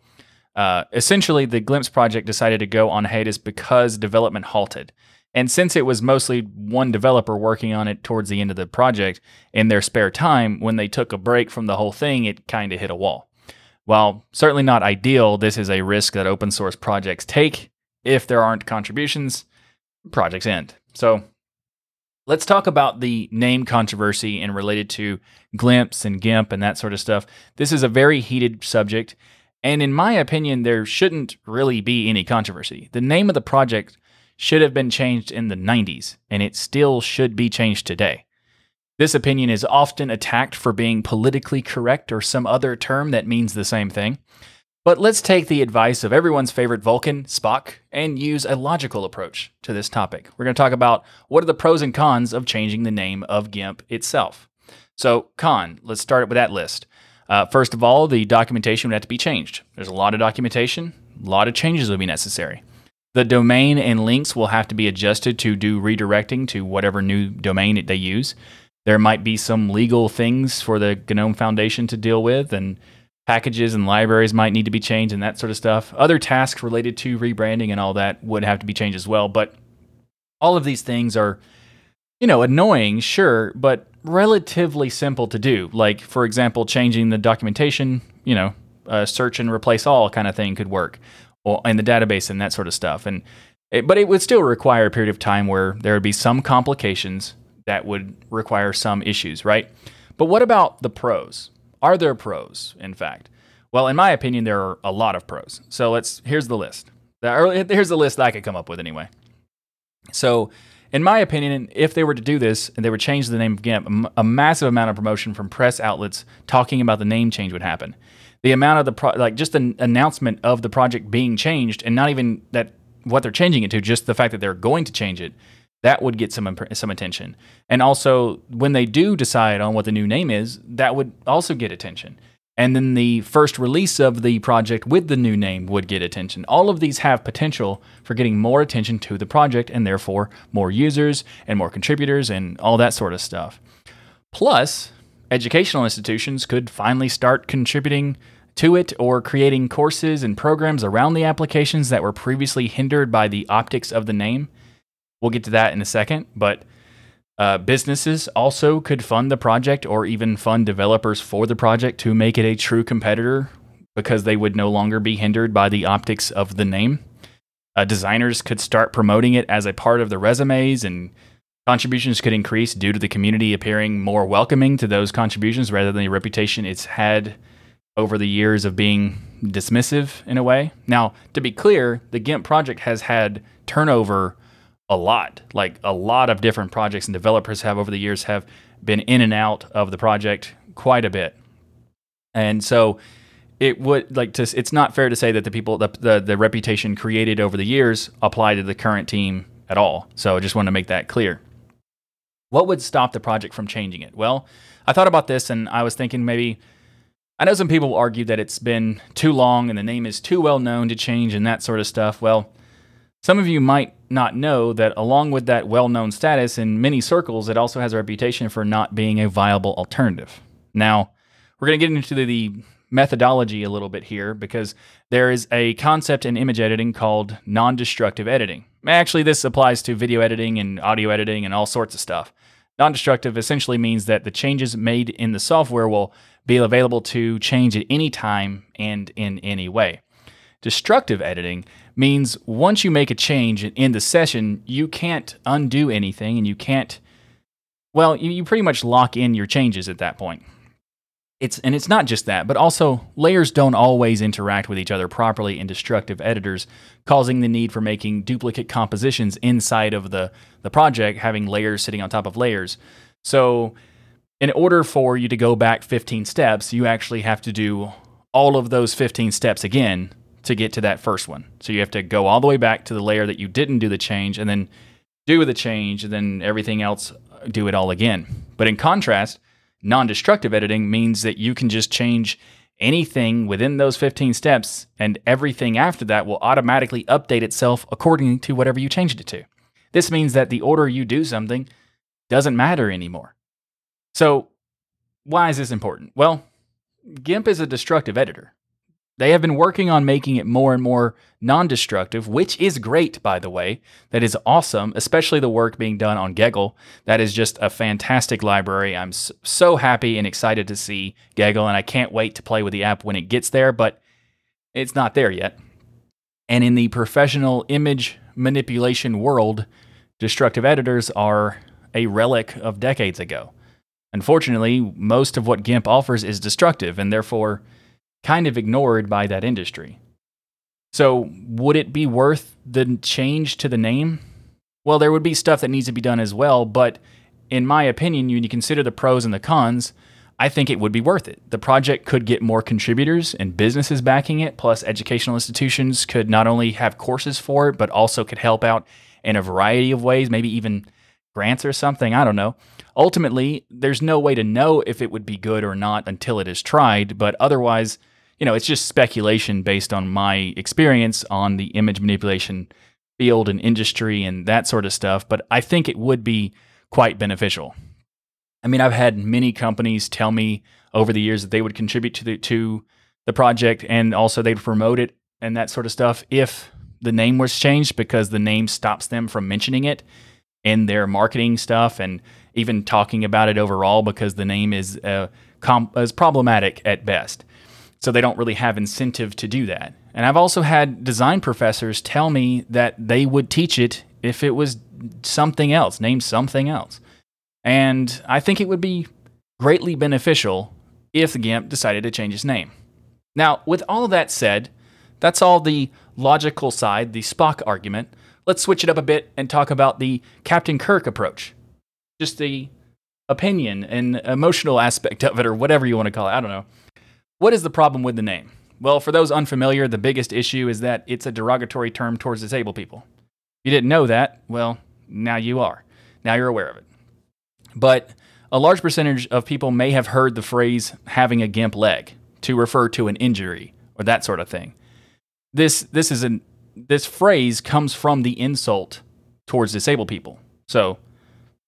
uh, essentially, the Glimpse project decided to go on hiatus because development halted. And since it was mostly one developer working on it towards the end of the project in their spare time, when they took a break from the whole thing, it kind of hit a wall. While certainly not ideal, this is a risk that open source projects take. If there aren't contributions, projects end. So let's talk about the name controversy and related to Glimpse and GIMP and that sort of stuff. This is a very heated subject. And in my opinion, there shouldn't really be any controversy. The name of the project should have been changed in the 90s, and it still should be changed today. This opinion is often attacked for being politically correct or some other term that means the same thing. But let's take the advice of everyone's favorite Vulcan, Spock, and use a logical approach to this topic. We're going to talk about what are the pros and cons of changing the name of GIMP itself. So, con, let's start with that list. Uh, first of all, the documentation would have to be changed. There's a lot of documentation, a lot of changes would be necessary. The domain and links will have to be adjusted to do redirecting to whatever new domain they use. There might be some legal things for the GNOME Foundation to deal with, and packages and libraries might need to be changed and that sort of stuff. Other tasks related to rebranding and all that would have to be changed as well. But all of these things are, you know, annoying, sure, but relatively simple to do. Like, for example, changing the documentation, you know, uh, search and replace all kind of thing could work in the database and that sort of stuff. And it, but it would still require a period of time where there would be some complications that would require some issues, right? But what about the pros? Are there pros, in fact? Well, in my opinion, there are a lot of pros. So let's here's the list. The here's the list I could come up with anyway. So, in my opinion, if they were to do this and they would change the name of GIMP, a massive amount of promotion from press outlets talking about the name change would happen the amount of the pro- like just an announcement of the project being changed and not even that what they're changing it to just the fact that they're going to change it that would get some imp- some attention. And also when they do decide on what the new name is that would also get attention. And then the first release of the project with the new name would get attention. All of these have potential for getting more attention to the project and therefore more users and more contributors and all that sort of stuff. Plus educational institutions could finally start contributing to it or creating courses and programs around the applications that were previously hindered by the optics of the name. We'll get to that in a second, but uh, businesses also could fund the project or even fund developers for the project to make it a true competitor because they would no longer be hindered by the optics of the name. Uh, designers could start promoting it as a part of their resumes and Contributions could increase due to the community appearing more welcoming to those contributions rather than the reputation it's had over the years of being dismissive in a way. Now, to be clear, the GIMP project has had turnover a lot. Like a lot of different projects and developers have over the years have been in and out of the project quite a bit. And so it would like to it's not fair to say that the people the, the, the reputation created over the years apply to the current team at all. So I just want to make that clear. What would stop the project from changing it? Well, I thought about this and I was thinking maybe I know some people argue that it's been too long and the name is too well known to change and that sort of stuff. Well, some of you might not know that along with that well known status in many circles, it also has a reputation for not being a viable alternative. Now, we're going to get into the methodology a little bit here because there is a concept in image editing called non destructive editing. Actually, this applies to video editing and audio editing and all sorts of stuff. Non destructive essentially means that the changes made in the software will be available to change at any time and in any way. Destructive editing means once you make a change in the session, you can't undo anything and you can't, well, you, you pretty much lock in your changes at that point it's and it's not just that, but also layers don't always interact with each other properly in destructive editors, causing the need for making duplicate compositions inside of the the project, having layers sitting on top of layers. So, in order for you to go back 15 steps, you actually have to do all of those 15 steps again to get to that first one. So you have to go all the way back to the layer that you didn't do the change and then do the change and then everything else do it all again. But in contrast, non destructive editing means that you can just change anything within those 15 steps, and everything after that will automatically update itself according to whatever you changed it to. This means that the order you do something doesn't matter anymore. So, why is this important? Well, GIMP is a destructive editor. They have been working on making it more and more non destructive, which is great, by the way. That is awesome, especially the work being done on GEGL. That is just a fantastic library. I'm so happy and excited to see GEGL, and I can't wait to play with the app when it gets there, but it's not there yet. And in the professional image manipulation world, destructive editors are a relic of decades ago. Unfortunately, most of what GIMP offers is destructive, and therefore, kind of ignored by that industry. So, would it be worth the change to the name? Well, there would be stuff that needs to be done as well, but in my opinion, when you consider the pros and the cons, I think it would be worth it. The project could get more contributors and businesses backing it, plus, educational institutions could not only have courses for it, but also could help out in a variety of ways, maybe even grants or something. I don't know. Ultimately, there's no way to know if it would be good or not until it is tried, but otherwise, you know, it's just speculation based on my experience on the image manipulation field and industry and that sort of stuff. But I think it would be quite beneficial. I mean, I've had many companies tell me over the years that they would contribute to the to the project and also they'd promote it and that sort of stuff if the name was changed because the name stops them from mentioning it in their marketing stuff and even talking about it overall because the name is uh, com- is problematic at best so they don't really have incentive to do that. And I've also had design professors tell me that they would teach it if it was something else, named something else. And I think it would be greatly beneficial if the GIMP decided to change its name. Now, with all that said, that's all the logical side, the Spock argument. Let's switch it up a bit and talk about the Captain Kirk approach. Just the opinion and emotional aspect of it, or whatever you want to call it. I don't know. What is the problem with the name? Well, for those unfamiliar, the biggest issue is that it's a derogatory term towards disabled people. If you didn't know that, well, now you are. Now you're aware of it. But a large percentage of people may have heard the phrase having a gimp leg to refer to an injury or that sort of thing. This this is an this phrase comes from the insult towards disabled people. So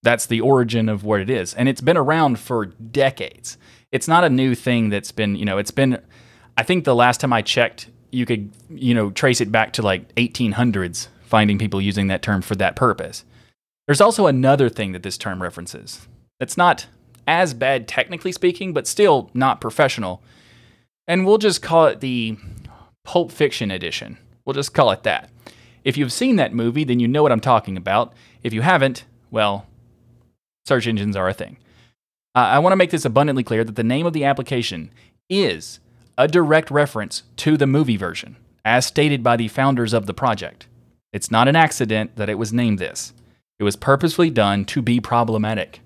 that's the origin of what it is. And it's been around for decades it's not a new thing that's been, you know, it's been, I think the last time I checked, you could, you know, trace it back to like 1800s, finding people using that term for that purpose. There's also another thing that this term references that's not as bad, technically speaking, but still not professional. And we'll just call it the Pulp Fiction edition. We'll just call it that. If you've seen that movie, then you know what I'm talking about. If you haven't, well, search engines are a thing. Uh, I want to make this abundantly clear that the name of the application is a direct reference to the movie version, as stated by the founders of the project. It's not an accident that it was named this. It was purposefully done to be problematic.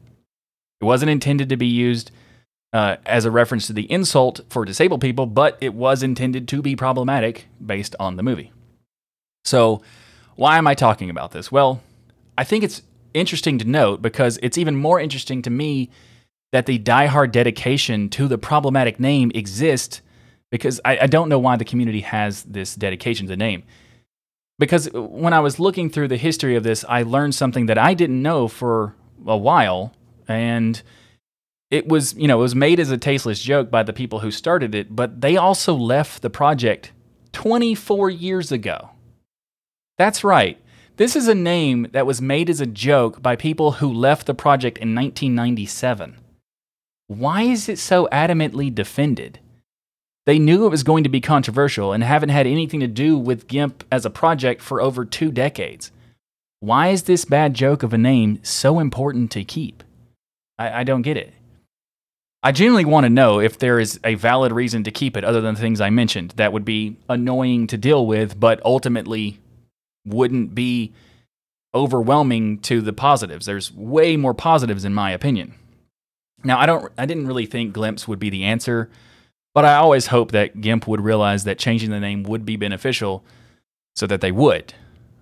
It wasn't intended to be used uh, as a reference to the insult for disabled people, but it was intended to be problematic based on the movie. So, why am I talking about this? Well, I think it's interesting to note because it's even more interesting to me that the diehard dedication to the problematic name exists because I, I, don't know why the community has this dedication to the name. Because when I was looking through the history of this, I learned something that I didn't know for a while, and it was you know it was made as a tasteless joke by the people who started it, but they also left the project 24 years ago. That's right. This is a name that was made as a joke by people who left the project in 1997 why is it so adamantly defended? They knew it was going to be controversial and haven't had anything to do with GIMP as a project for over two decades. Why is this bad joke of a name so important to keep? I, I don't get it. I genuinely want to know if there is a valid reason to keep it other than the things I mentioned that would be annoying to deal with, but ultimately wouldn't be overwhelming to the positives. There's way more positives, in my opinion. Now, I don't I didn't really think Glimpse would be the answer, but I always hoped that GIMP would realize that changing the name would be beneficial so that they would.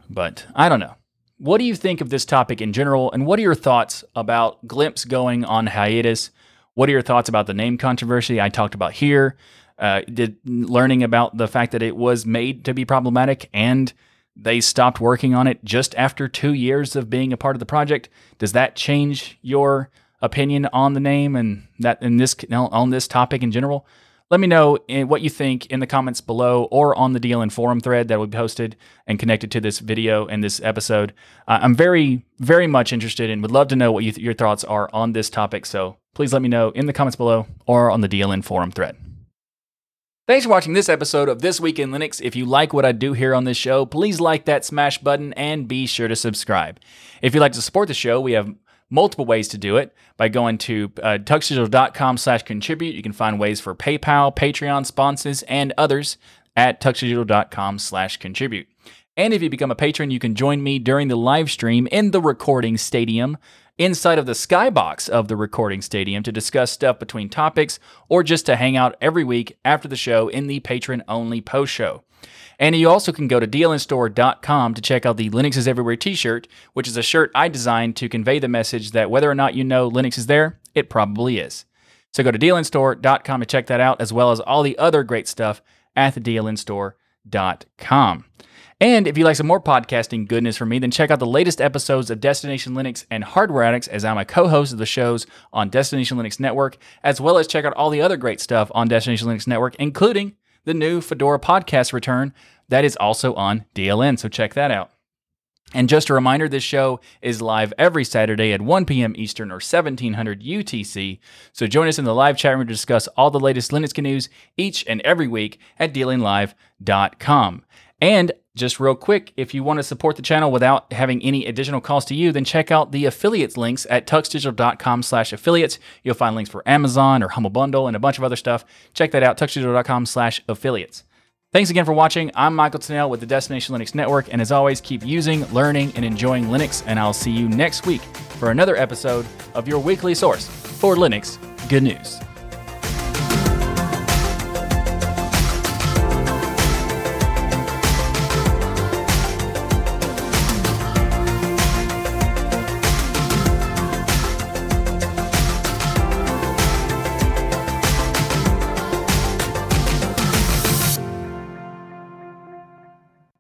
But I don't know. what do you think of this topic in general? And what are your thoughts about Glimpse going on hiatus? What are your thoughts about the name controversy I talked about here? Uh, did learning about the fact that it was made to be problematic and they stopped working on it just after two years of being a part of the project. Does that change your opinion on the name and that in this on this topic in general? Let me know what you think in the comments below or on the DLN forum thread that will be posted and connected to this video and this episode. Uh, I'm very, very much interested and would love to know what you th- your thoughts are on this topic. So please let me know in the comments below or on the DLN forum thread. Thanks for watching this episode of This Week in Linux. If you like what I do here on this show, please like that smash button and be sure to subscribe. If you'd like to support the show, we have multiple ways to do it by going to uh, tuxdigital.com slash contribute. You can find ways for PayPal, Patreon sponsors, and others at tuxdigital.com slash contribute. And if you become a patron, you can join me during the live stream in the recording stadium inside of the skybox of the recording stadium to discuss stuff between topics or just to hang out every week after the show in the patron only post show. And you also can go to dlnstore.com to check out the Linux is Everywhere t shirt, which is a shirt I designed to convey the message that whether or not you know Linux is there, it probably is. So go to dlnstore.com to check that out, as well as all the other great stuff at the dlnstore.com. And if you like some more podcasting goodness from me, then check out the latest episodes of Destination Linux and Hardware Addicts as I'm a co host of the shows on Destination Linux Network, as well as check out all the other great stuff on Destination Linux Network, including the new Fedora podcast return that is also on DLN. So check that out. And just a reminder this show is live every Saturday at 1 p.m. Eastern or 1700 UTC. So join us in the live chat room to discuss all the latest Linux news each and every week at dlnlive.com. And just real quick, if you want to support the channel without having any additional cost to you, then check out the affiliates links at tuxdigital.com slash affiliates. You'll find links for Amazon or Humble Bundle and a bunch of other stuff. Check that out, tuxdigital.com slash affiliates. Thanks again for watching. I'm Michael Tunnell with the Destination Linux Network, and as always, keep using, learning, and enjoying Linux, and I'll see you next week for another episode of your weekly source for Linux good news.